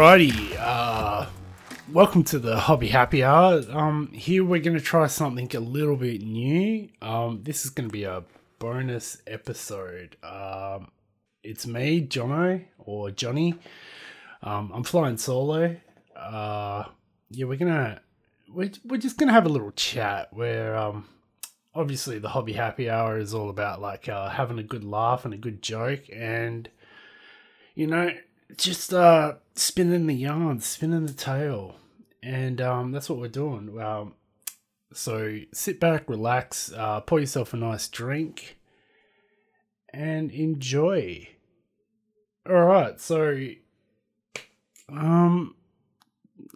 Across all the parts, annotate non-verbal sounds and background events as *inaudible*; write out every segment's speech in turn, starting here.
Alrighty, uh, welcome to the Hobby Happy Hour. Um, here we're going to try something a little bit new. Um, this is going to be a bonus episode. Um, it's me, Jono, or Johnny. Um, I'm flying solo. Uh, yeah, we're gonna we're, we're just gonna have a little chat where um, obviously the Hobby Happy Hour is all about like uh, having a good laugh and a good joke and you know just uh, spinning the yarn, spinning the tale, and um, that's what we're doing. Um, so sit back, relax, uh, pour yourself a nice drink, and enjoy. All right, so um,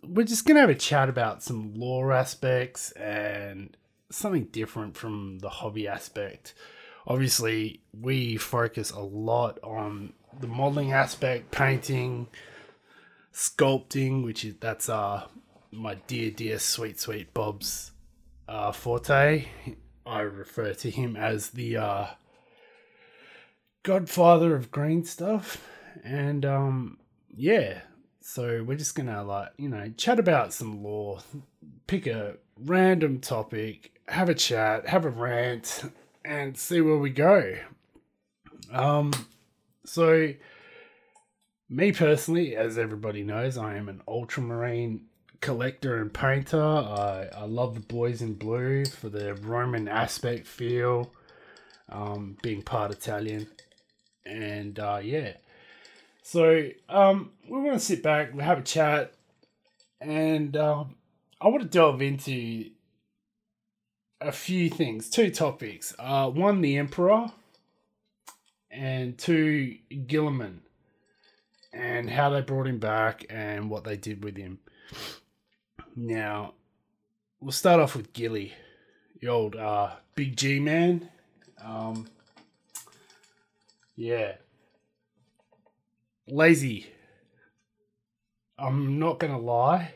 we're just gonna have a chat about some lore aspects and something different from the hobby aspect. Obviously, we focus a lot on the modeling aspect, painting, sculpting, which is that's uh my dear dear sweet sweet Bob's uh, forte. I refer to him as the uh, godfather of green stuff, and um yeah. So we're just gonna like you know chat about some lore, pick a random topic, have a chat, have a rant, and see where we go. Um, so, me personally, as everybody knows, I am an ultramarine collector and painter. I, I love the boys in blue for the Roman aspect feel, um, being part Italian. And uh, yeah. So, um, we want to sit back, we have a chat, and um, I want to delve into a few things, two topics. Uh, one, the Emperor and two Guilliman and how they brought him back and what they did with him. Now, we'll start off with Gilly, the old uh, Big G man. Um, yeah. Lazy. I'm not going to lie.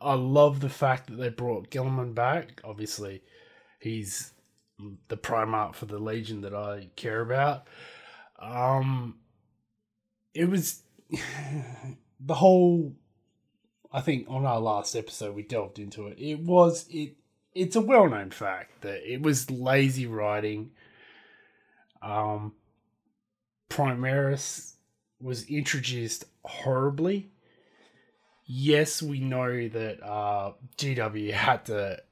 I love the fact that they brought Guilliman back. Obviously, he's the Primarch for the Legion that I care about. Um, it was *sighs* the whole. I think on our last episode we delved into it. It was it. It's a well-known fact that it was lazy writing. Um, Primaris was introduced horribly. Yes, we know that uh, GW had to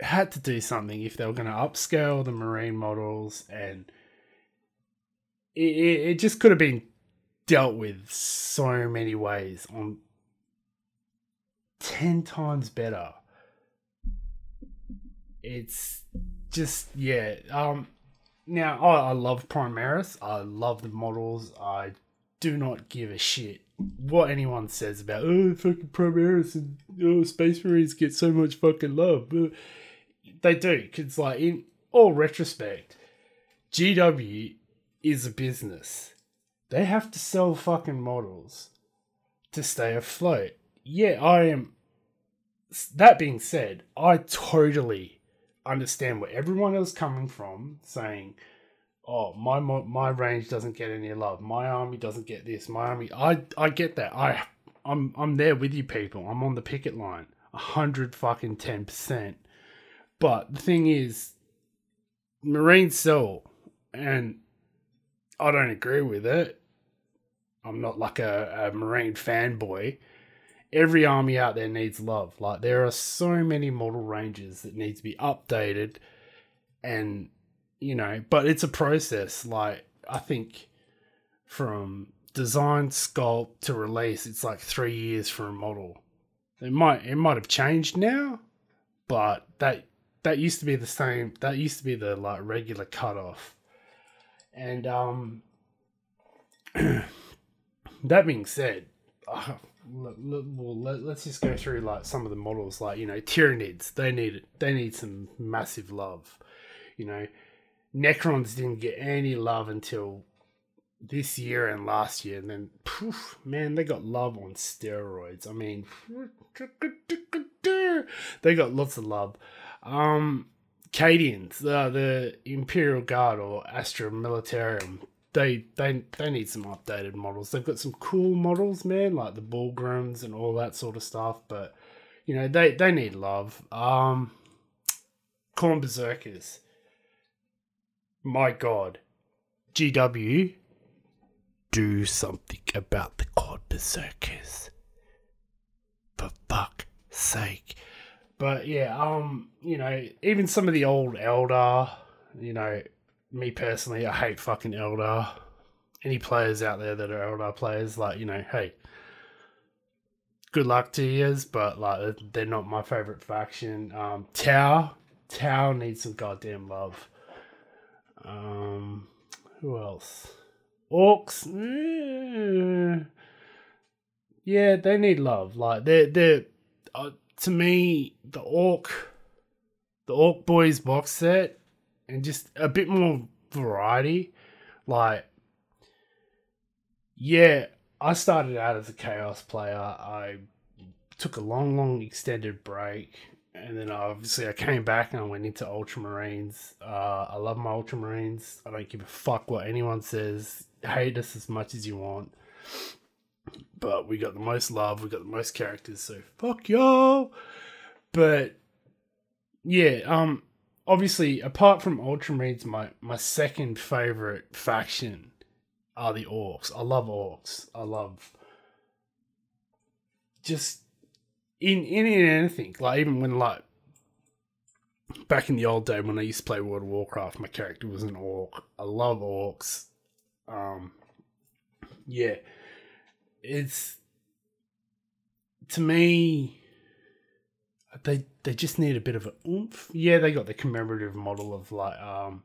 had to do something if they were going to upscale the marine models and it, it just could have been dealt with so many ways on 10 times better. It's just yeah um now I, I love primaris. I love the models. I do not give a shit what anyone says about oh fucking primaris and oh space marines get so much fucking love. They do because like in all retrospect gw is a business. They have to sell fucking models to stay afloat. Yeah, I am. That being said, I totally understand where everyone is coming from, saying, "Oh, my my range doesn't get any love. My army doesn't get this. My army." I I get that. I I'm I'm there with you, people. I'm on the picket line, a hundred fucking ten percent. But the thing is, Marines sell, and I don't agree with it. I'm not like a, a Marine fanboy. Every army out there needs love. Like there are so many model ranges that need to be updated, and you know, but it's a process. Like I think from design, sculpt to release, it's like three years for a model. It might it might have changed now, but that that used to be the same. That used to be the like regular cutoff. And um, *clears throat* that being said, uh, well, let, us just go through like some of the models. Like you know, Tyranids, they need they need some massive love. You know, Necrons didn't get any love until this year and last year, and then poof, man, they got love on steroids. I mean, they got lots of love. Um, Cadians, uh, the Imperial Guard or Astra Militarum, they they they need some updated models. They've got some cool models, man, like the Bullgryns and all that sort of stuff. But you know, they they need love. Um, Khorne Berserkers. My God, GW, do something about the Khorne Berserkers. For fuck's sake. But yeah, um, you know, even some of the old Eldar, you know, me personally, I hate fucking Eldar. Any players out there that are Eldar players, like, you know, hey, good luck to you, but like they're not my favorite faction. Um, Tau, Tau needs some goddamn love. Um, who else? Orcs, eh, yeah, they need love. Like they're they're uh, to me the orc, the orc boys box set and just a bit more variety. Like, yeah, I started out as a chaos player. I took a long, long extended break, and then obviously I came back and I went into Ultramarines. Uh, I love my Ultramarines. I don't give a fuck what anyone says. Hate us as much as you want. But we got the most love, we got the most characters, so fuck y'all. But yeah, um, obviously, apart from Ultramarines, my my second favorite faction are the Orcs. I love Orcs. I love just in in, in anything. Like even when like back in the old day when I used to play World of Warcraft, my character was an Orc. I love Orcs. Um, yeah, it's to me they they just need a bit of a oomph. Yeah, they got the commemorative model of like um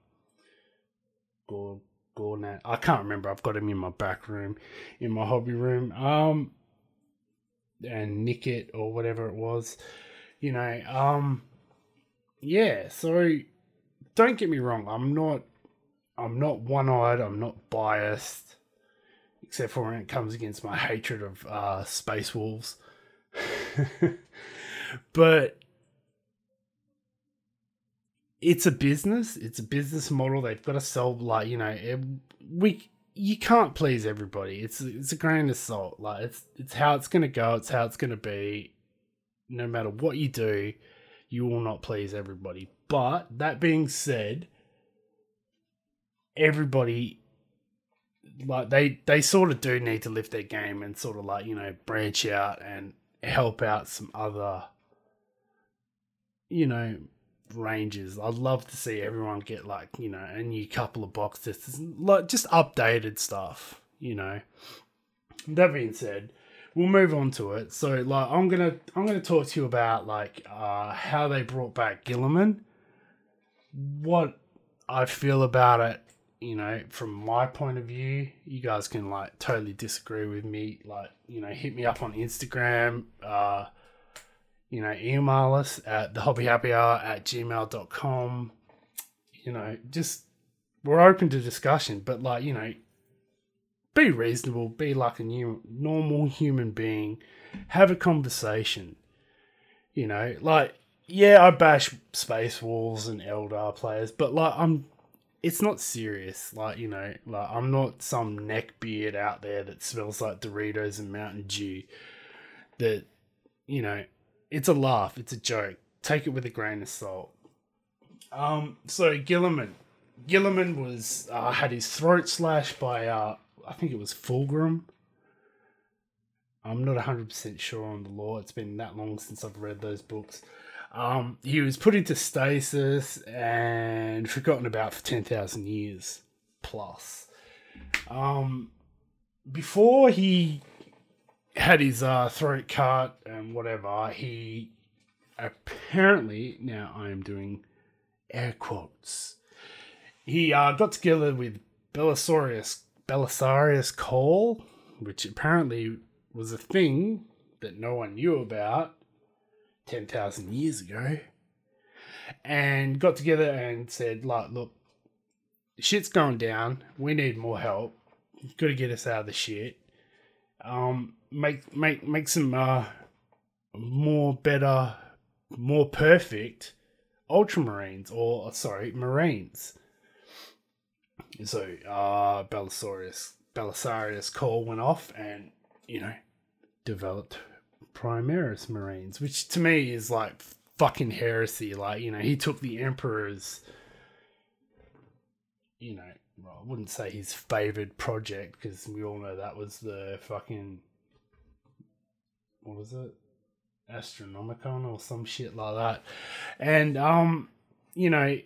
Gornat. I can't remember. I've got him in my back room, in my hobby room. Um and nick it or whatever it was. You know, um yeah, so don't get me wrong, I'm not I'm not one eyed, I'm not biased, except for when it comes against my hatred of uh space wolves. *laughs* but it's a business. It's a business model. They've got to sell like you know it, we you can't please everybody. It's it's a grain of salt. Like it's it's how it's gonna go. It's how it's gonna be. No matter what you do, you will not please everybody. But that being said, everybody like they they sort of do need to lift their game and sort of like you know branch out and help out some other you know, ranges. I'd love to see everyone get like, you know, a new couple of boxes, like just updated stuff, you know. That being said, we'll move on to it. So like I'm gonna I'm gonna talk to you about like uh how they brought back Guilliman. What I feel about it, you know, from my point of view, you guys can like totally disagree with me. Like, you know, hit me up on Instagram, uh you know, email us at the hobby happy hour at gmail.com. You know, just we're open to discussion, but like, you know, be reasonable, be like a new normal human being, have a conversation. You know, like yeah, I bash Space Wolves and Eldar players, but like I'm it's not serious. Like, you know, like I'm not some neckbeard out there that smells like Doritos and Mountain Dew that, you know, it's a laugh. It's a joke. Take it with a grain of salt. Um, so Guilliman, Guilliman was uh, had his throat slashed by uh, I think it was Fulgrim. I'm not 100% sure on the lore. It's been that long since I've read those books. Um, he was put into stasis and forgotten about for 10,000 years plus. Um, before he had his uh, throat cut and whatever. He apparently now I am doing air quotes. He uh, got together with Belisarius Belisarius Cawl, which apparently was a thing that no one knew about ten thousand years ago, and got together and said, "Like, look, shit's going down. We need more help. Got to get us out of the shit." Um, make make make some uh, more better, more perfect Ultramarines or sorry Marines. So uh Belisarius Belisarius Cawl went off and, you know, developed Primaris Marines, which to me is like fucking heresy. Like, you know, he took the Emperor's you know, well, I wouldn't say his favored project because we all know that was the fucking what was it? Astronomican or some shit like that. And um, you know,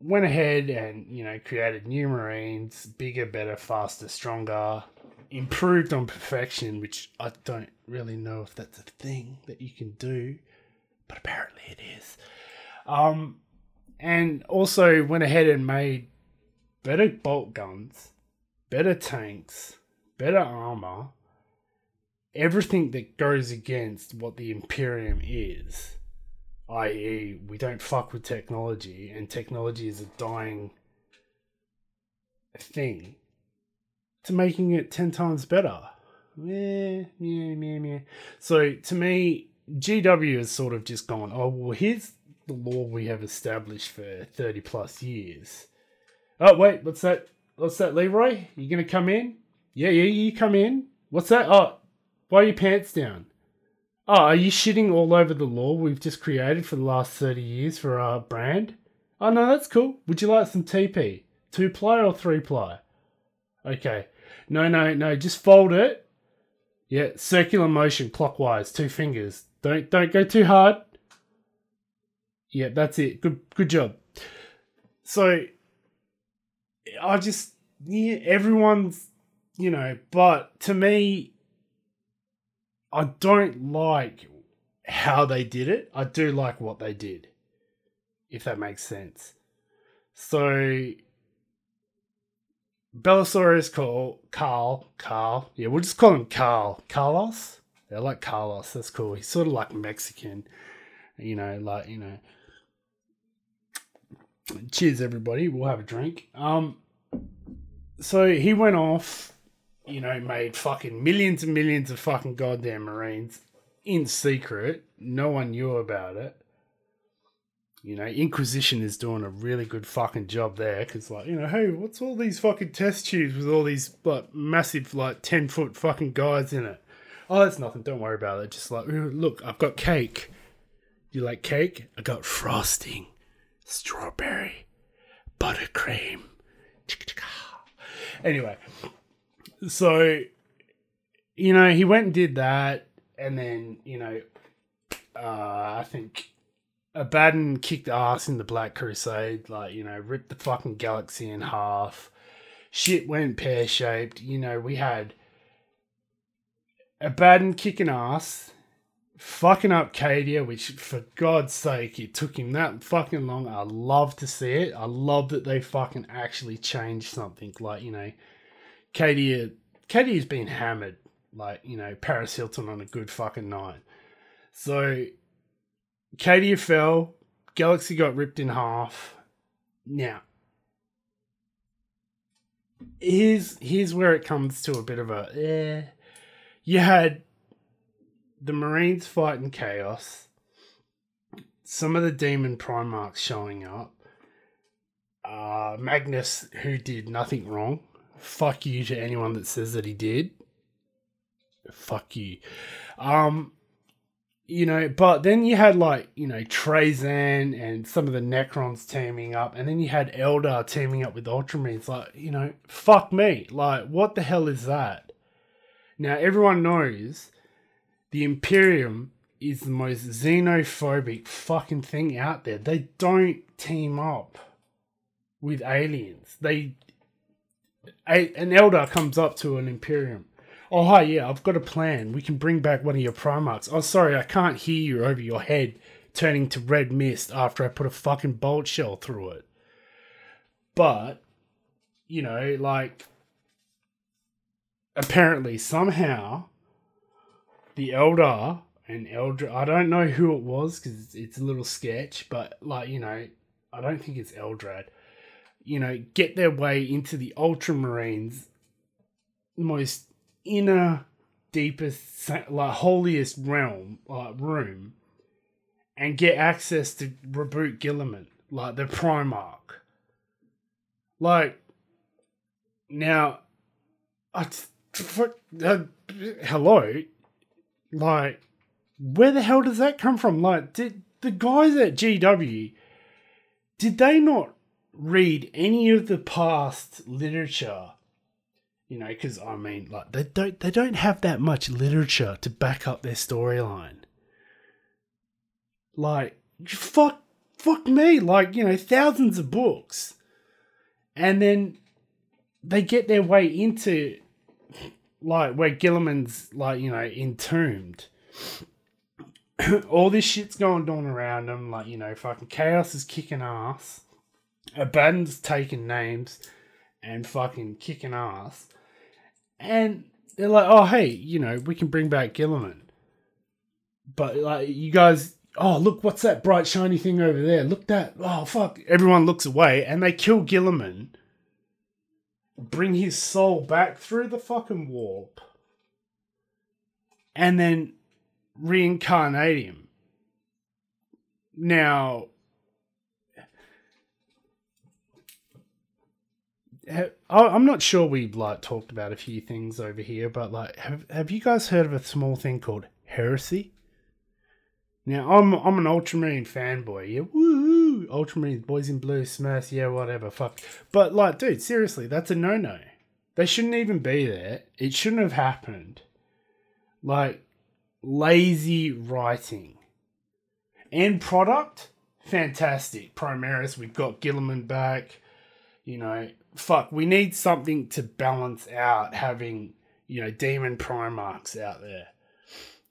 went ahead and, you know, created new Marines, bigger, better, faster, stronger, improved on perfection, which I don't really know if that's a thing that you can do, but apparently it is. Um, and also went ahead and made better bolt guns, better tanks, better armor, everything that goes against what the Imperium is, i.e., we don't fuck with technology, and technology is a dying thing, to making it 10 times better. Yeah, yeah, yeah, yeah. So to me, GW has sort of just gone, oh, well, here's the lore we have established for 30 plus years. Oh, wait, what's that? What's that, Leroy? You gonna come in? Yeah, yeah, you come in. What's that? Oh, why are your pants down? Oh, are you shitting all over the lore we've just created for the last 30 years for our brand? Oh, no, that's cool. Would you like some TP? Two ply or three ply? Okay. No, no, no, just fold it. Yeah, circular motion clockwise, two fingers. Don't don't go too hard. Yeah, that's it. Good good job. So I just yeah, everyone's you know, but to me I don't like how they did it. I do like what they did, if that makes sense. So, Belisarius Carl, Carl, Carl, yeah, we'll just call him Carl. Carlos? Yeah, I like Carlos. That's cool. He's sort of like Mexican, you know, like, you know. Cheers, everybody. We'll have a drink. Um, so he went off you know, made fucking millions and millions of fucking goddamn Marines in secret. No one knew about it. You know, Inquisition is doing a really good fucking job there because, like, you know, hey, what's all these fucking test tubes with all these, like, massive, like, 10 foot fucking guys in it? Oh, that's nothing. Don't worry about it. Just like, look, I've got cake. You like cake? I got frosting, strawberry, buttercream. Anyway, so, you know, he went and did that, and then, you know, uh, I think Abaddon kicked ass in the Black Crusade, like, you know, ripped the fucking galaxy in half. Shit went pear shaped. You know, we had Abaddon kicking ass, fucking up Cadia, which for God's sake, it took him that fucking long. I love to see it. I love that they fucking actually changed something. Like, you know, Cadia Cadia's been hammered, like, you know, Paris Hilton on a good fucking night. So Cadia fell, Galaxy got ripped in half. Now here's here's where it comes to a bit of a eh. You had the Marines fighting chaos, some of the demon primarchs showing up, uh, Magnus, who did nothing wrong, fuck you to anyone that says that he did. Fuck you. Um, you know, but then you had like, you know, Trazyn and some of the Necrons teaming up, and then you had Eldar teaming up with Ultramarines. Like, you know, fuck me. Like, what the hell is that? Now, everyone knows the Imperium is the most xenophobic fucking thing out there. They don't team up with aliens. They a, an Eldar comes up to an Imperium. Oh, hi, yeah, I've got a plan. We can bring back one of your Primarchs. Oh, sorry, I can't hear you over your head turning to red mist after I put a fucking bolt shell through it. But, you know, like, apparently, somehow, the Eldar and Eldra, I don't know who it was because it's, it's a little sketch, but, like, you know, I don't think it's Eldrad you know, get their way into the Ultramarines' most inner, deepest, like holiest realm, like room, and get access to reboot Guilliman, like the Primarch. Like, Now, I, uh, hello, like, where the hell does that come from? Like, did the guys at GW did they not read any of the past literature? You know, because I mean, like, they don't they don't have that much literature to back up their storyline. Like, fuck, fuck me, like you know, thousands of books, and then they get their way into like where Guilliman's like you know entombed. *clears throat* All this shit's going on around them, like you know, fucking chaos is kicking ass. Abaddon's taking names and fucking kicking ass, and they're like, "Oh, hey, you know, we can bring back Guilliman, But like, you guys, oh look, what's that bright shiny thing over there? Look that, oh fuck! Everyone looks away, and they kill Guilliman, bring his soul back through the fucking warp and then reincarnate him. Now, I'm not sure we like talked about a few things over here, but like, have have you guys heard of a small thing called heresy? Now, I'm I'm an Ultramarine fanboy. Yeah, woo, Ultramarines, boys in blue, Smurfs, yeah, whatever, fuck. But like, dude, seriously, that's a no no. They shouldn't even be there. It shouldn't have happened. Like, lazy writing. End product, fantastic. Primaris, we've got Guilliman back. You know, fuck, we need something to balance out having, you know, demon Primarchs out there.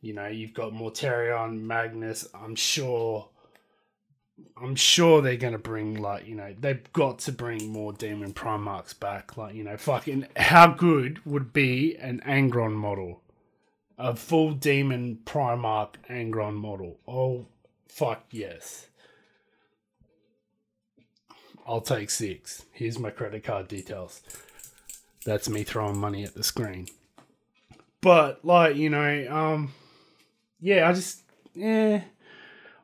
You know, you've got Mortarion, Magnus. I'm sure. I'm sure they're gonna bring like you know they've got to bring more Demon Primarchs back. Like you know, fucking how good would be an Angron model, a full Demon Primarch Angron model? Oh, fuck yes. I'll take six. Here's my credit card details. That's me throwing money at the screen. But like you know, um, yeah, I just yeah,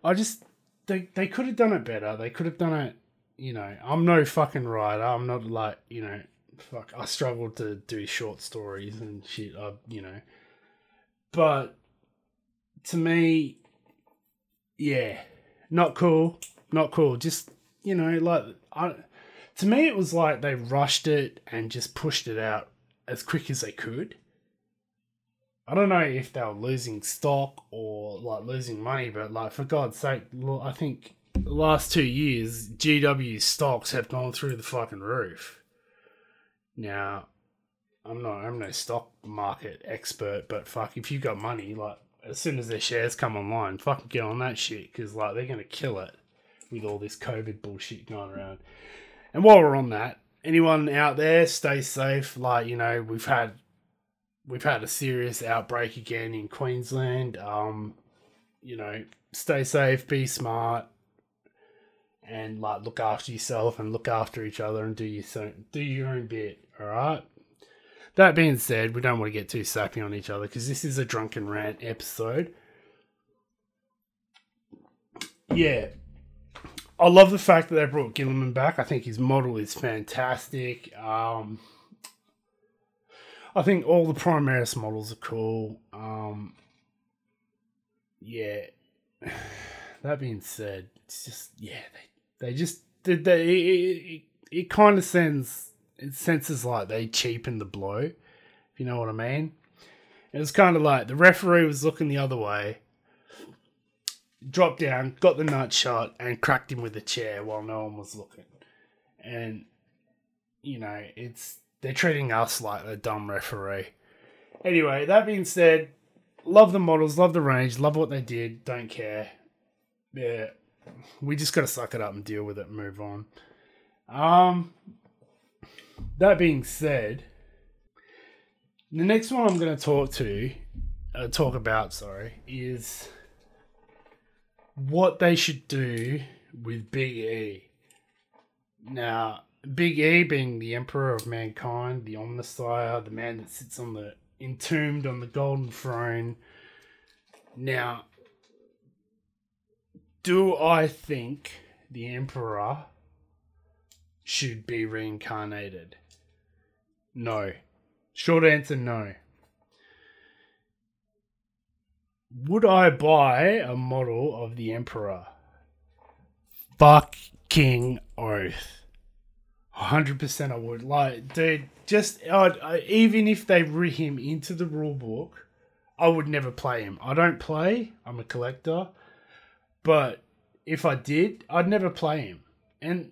I just they they could have done it better. They could have done it. You know, I'm no fucking writer. I'm not like you know, fuck. I struggle to do short stories and shit. I you know, but to me, yeah, not cool. Not cool. Just you know, like I. To me, it was like they rushed it and just pushed it out as quick as they could I don't know if they were losing stock or like losing money, but like for God's sake, I think the last two years GW stocks have gone through the fucking roof. Now, I'm not I'm no stock market expert, but fuck if you got money, like as soon as their shares come online, fucking get on that shit because like they're gonna kill it with all this COVID bullshit going around. And while we're on that, anyone out there, stay safe. Like you know, we've had we've had a serious outbreak again in Queensland. Um, you know, stay safe, be smart, and like look after yourself and look after each other and do your so do your own bit. All right. That being said, we don't want to get too sappy on each other because this is a drunken rant episode. Yeah. I love the fact that they brought Guilliman back. I think his model is fantastic. Um, I think all the Primaris models are cool. Um, yeah. *sighs* That being said, it's just yeah, they they just did they, it, it, it kind of sends it senses like they cheapened the blow, if you know what I mean. It was kind of like the referee was looking the other way, dropped down, got the nut shot, and cracked him with a chair while no one was looking. And you know, it's they're treating us like a dumb referee. Anyway, that being said, love the models, love the range, love what they did, don't care. Yeah, we just got to suck it up and deal with it and move on. Um, that being said, the next one I'm going to talk to, uh, talk about, sorry, is what they should do with Big E. Now, Big E being the Emperor of Mankind, the Omnissiah, the man that sits on the entombed on the golden throne. Now, do I think the Emperor should be reincarnated? No. Short answer, no. Would I buy a model of the Emperor? Fucking oath. 100% I would. Like, dude, just I'd, I, even if they re him into the rule book, I would never play him. I don't play, I'm a collector. But if I did, I'd never play him. And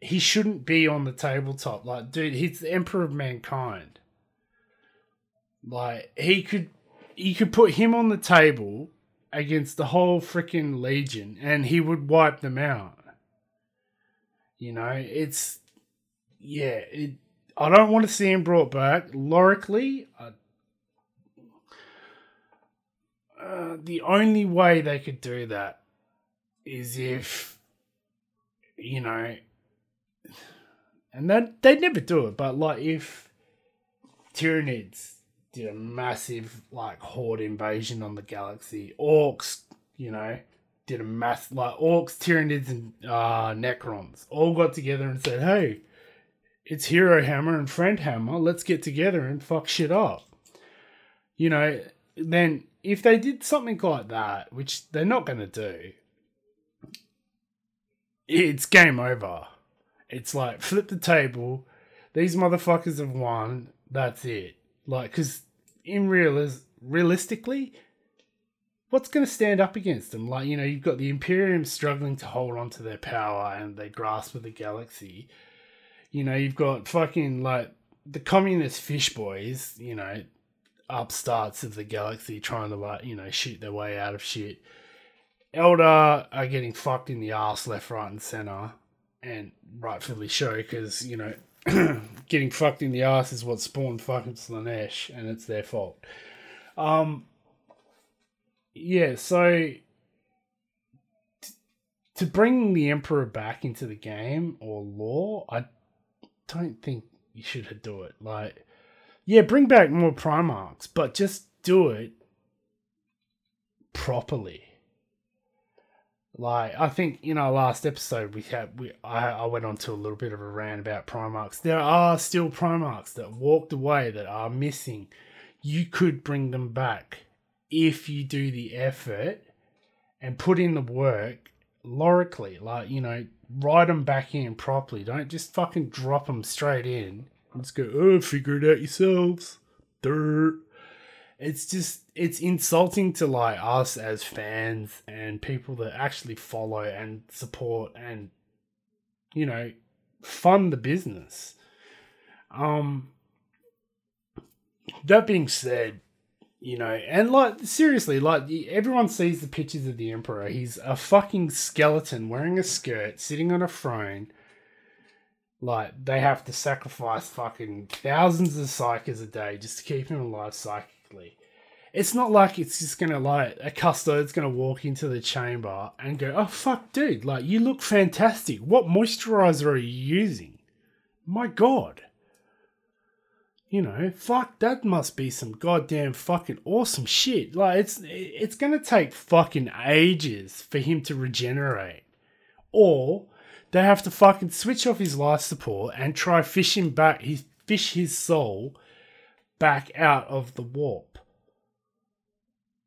he shouldn't be on the tabletop. Like, dude, he's the emperor of mankind. Like, he could you could put him on the table against the whole freaking legion and he would wipe them out. You know, it's yeah, it I don't want to see him brought back. Lorically, uh, the only way they could do that is if you know and that they'd never do it, but like if Tyranids did a massive like horde invasion on the galaxy, orcs, you know, did a mass like orcs, Tyranids, and uh, Necrons all got together and said, "Hey, it's Hero Hammer and Friend Hammer. Let's get together and fuck shit up." You know, then if they did something like that, which they're not going to do, it's game over. It's like flip the table. These motherfuckers have won. That's it. Like, because in realis- realistically, what's going to stand up against them? Like, you know, you've got the Imperium struggling to hold on to their power and they grasp of the galaxy. You know, you've got fucking like the communist fish boys, you know, upstarts of the galaxy trying to like, you know, shoot their way out of shit. Eldar are getting fucked in the ass left, right, and center, and rightfully so, because you know, *clears throat* getting fucked in the ass is what spawned fucking Slaanesh, and it's their fault. Um, yeah, so t- to bring the Emperor back into the game or lore, I don't think you should do it. Like, yeah, bring back more Primarchs, but just do it properly like I think in our last episode we had we I, I went on to a little bit of a rant about Primarchs. There are still Primarchs that walked away that are missing. You could bring them back if you do the effort and put in the work lorically. Like, you know, write them back in properly. Don't just fucking drop them straight in just go, oh, figure it out yourselves. Dirt it's just it's insulting to like us as fans and people that actually follow and support and you know fund the business. Um that being said you know and like seriously like everyone sees the pictures of the emperor. He's a fucking skeleton wearing a skirt sitting on a throne. Like they have to sacrifice fucking thousands of psykers a day just to keep him alive it's not like it's just gonna like a custode's gonna walk into the chamber and go, "Oh fuck, dude! Like you look fantastic. What moisturizer are you using? My god." You know, fuck, that must be some goddamn fucking awesome shit. Like, it's it's gonna take fucking ages for him to regenerate, or they have to fucking switch off his life support and try fishing back his fish his soul back out of the warp.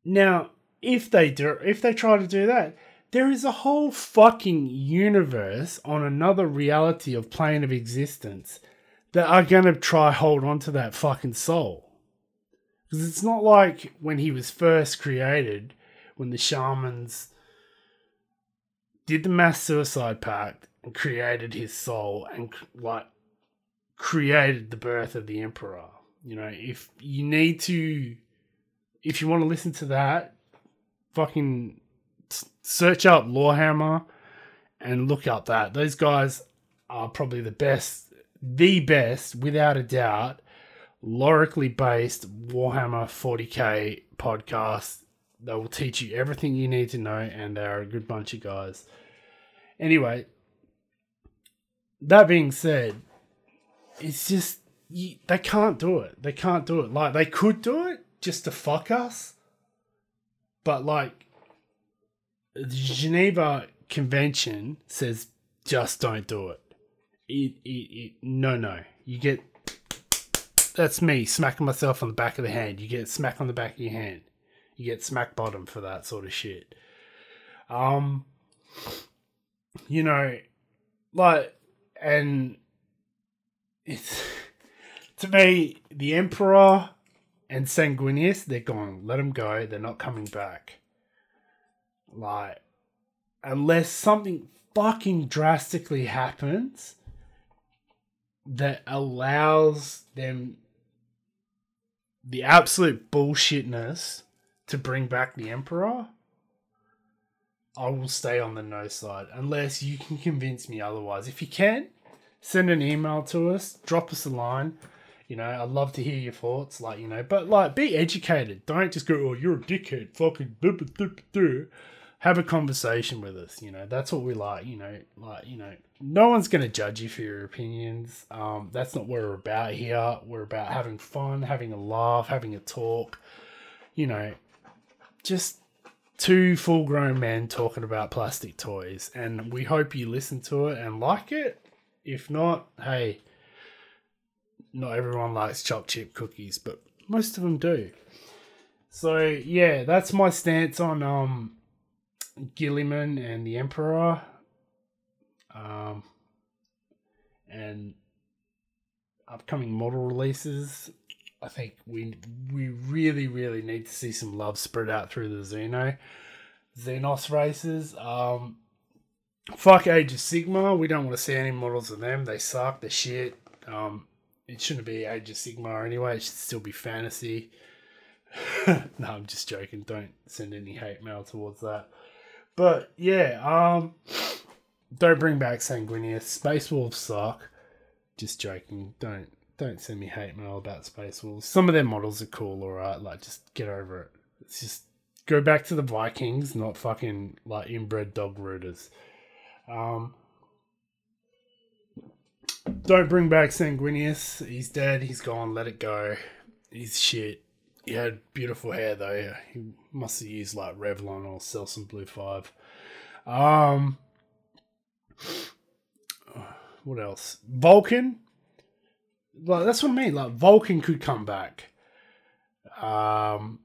Now, if they do, if they try to do that, there is a whole fucking universe on another reality of plane of existence that are gonna try hold on to that fucking soul. Because it's not like when he was first created, when the shamans did the mass suicide pact and created his soul and like created the birth of the emperor. You know, if you need to if you want to listen to that, fucking search up Lorehammer and look up that. Those guys are probably the best, the best, without a doubt, lorically based Warhammer 40k podcast. They will teach you everything you need to know, and they're a good bunch of guys. Anyway, that being said, it's just you, they can't do it. They can't do it. Like they could do it, just to fuck us. But like the Geneva Convention says just don't do it. It, it, it no no. You get that's me smacking myself on the back of the hand. You get smack on the back of your hand. You get smack bottom for that sort of shit. Um, you know, like, and it's to me the Emperor and Sanguinius. They're gone. Let them go. They're not coming back. Like, unless something fucking drastically happens that allows them the absolute bullshitness to bring back the Emperor, I will stay on the no side unless you can convince me otherwise. If you can, send an email to us, drop us a line. You know, I'd love to hear your thoughts. Like, you know, but like, be educated. Don't just go, oh, you're a dickhead. Fucking do, do, have a conversation with us. You know, that's what we like. You know, like you know, no one's gonna judge you for your opinions. Um, that's not what we're about here. We're about having fun, having a laugh, having a talk. You know, just two full-grown men talking about plastic toys, and we hope you listen to it and like it. If not, hey, not everyone likes choc chip cookies, but most of them do. So yeah, that's my stance on um Guilliman and the Emperor. Um, and upcoming model releases. I think we we really really need to see some love spread out through the Xeno Xenos races. Um, fuck Age of Sigmar. We don't want to see any models of them. They suck. They're shit. Um, it shouldn't be Age of Sigmar anyway. It should still be fantasy. *laughs* no, I'm just joking. Don't send any hate mail towards that. But yeah, um, don't bring back Sanguinius. Space Wolves suck. Just joking. Don't don't send me hate mail about Space Wolves. Some of their models are cool, alright. Like, just get over it. It's just go back to the Vikings, not fucking like inbred dog rooters. Um, don't bring back Sanguinius. He's dead. He's gone. Let it go. He's shit. He had beautiful hair though. He must have used like Revlon or Selsun Blue Five. Um, what else? Vulcan. Like that's what I mean. Like Vulcan could come back. Um,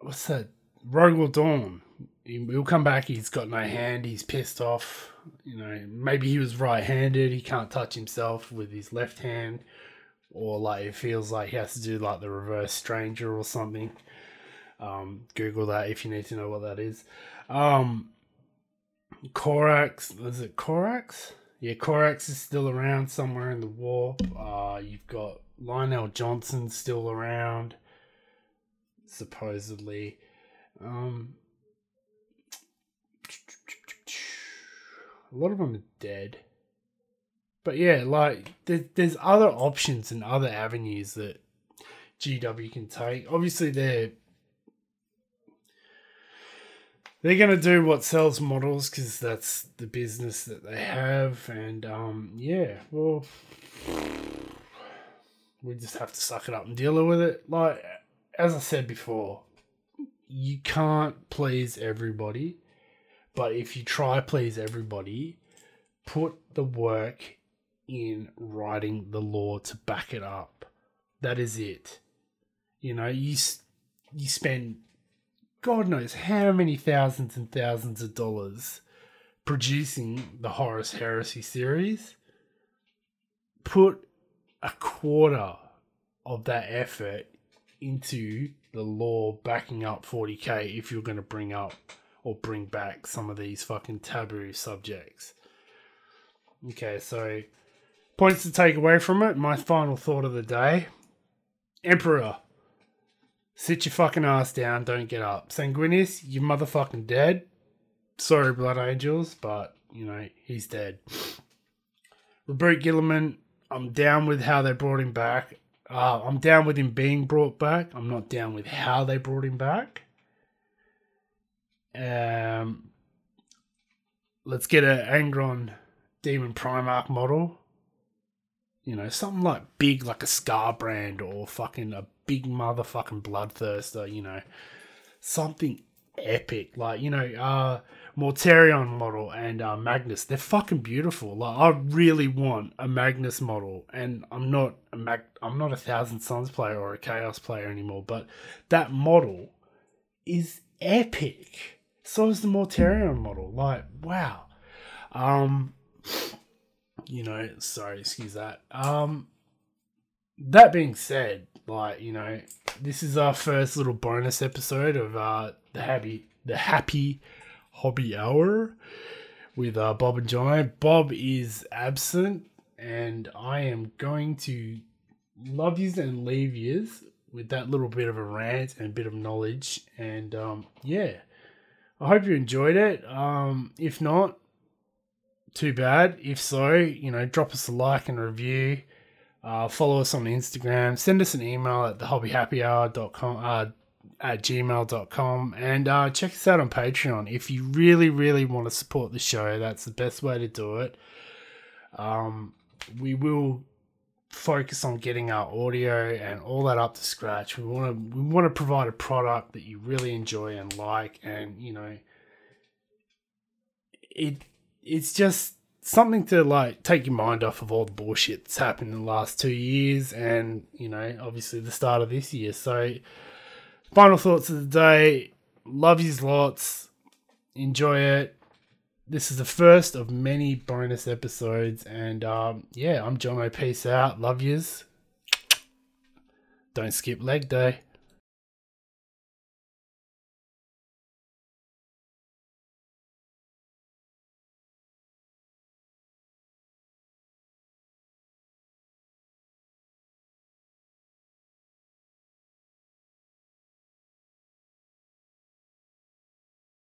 what's that? Rogal Dorn. He'll come back. He's got no hand. He's pissed off. You know, maybe he was right-handed. He can't touch himself with his left hand or like it feels like he has to do like the reverse stranger or something. Um, Google that if you need to know what that is. Um, Corax, is it Corax? Yeah, Corax is still around somewhere in the warp. Uh, you've got Lion El'Jonson still around, supposedly. Um, lot of them are dead but yeah, like there, there's other options and other avenues that GW can take. Obviously, they're they're gonna do what sells models because that's the business that they have, and um, yeah, well, we just have to suck it up and deal with it. Like as I said before, you can't please everybody, but if you try please everybody, put the work in writing the lore to back it up. That is it. You know, you you spend God knows how many thousands and thousands of dollars producing the Horus Heresy series. Put a quarter of that effort into the lore backing up 40k if you're going to bring up or bring back some of these fucking taboo subjects. Okay, so Points to take away from it. My final thought of the day Emperor, sit your fucking ass down, don't get up. Sanguinius, you motherfucking dead. Sorry, Blood Angels, but, you know, he's dead. Roboute Guilliman, I'm down with how they brought him back. Uh, I'm down with him being brought back. I'm not down with how they brought him back. Um, let's get an Angron Demon Primarch model. You know, something like big, like a Skarbrand or fucking a big motherfucking Bloodthirster, you know. Something epic. Like, you know, uh, Mortarion model and uh, Magnus. They're fucking beautiful. Like I really want a Magnus model, and I'm not a Mag- I'm not a Thousand Suns player or a Chaos player anymore. But that model is epic. So is the Mortarion model. Like wow. Um, you know, sorry, excuse that. Um, that being said, like you know, this is our first little bonus episode of uh the happy the happy hobby hour with uh, Bob and John. Bob is absent, and I am going to love yous and leave yous with that little bit of a rant and a bit of knowledge. And um, yeah, I hope you enjoyed it. Um, if not, too bad. If so, you know, drop us a like and review. Uh, follow us on Instagram. Send us an email at thehobbyhappyhour.com. Uh, at gmail.com and uh, check us out on Patreon. If you really, really want to support the show, that's the best way to do it. Um, we will focus on getting our audio and all that up to scratch. We want to we want to provide a product that you really enjoy and like, and you know, it it's just something to like take your mind off of all the bullshit that's happened in the last two years, and you know, obviously the start of this year. So final thoughts of the day. Love yous lots. Enjoy it. This is the first of many bonus episodes. And um, yeah, I'm Jono. Peace out. Love yous. Don't skip leg day.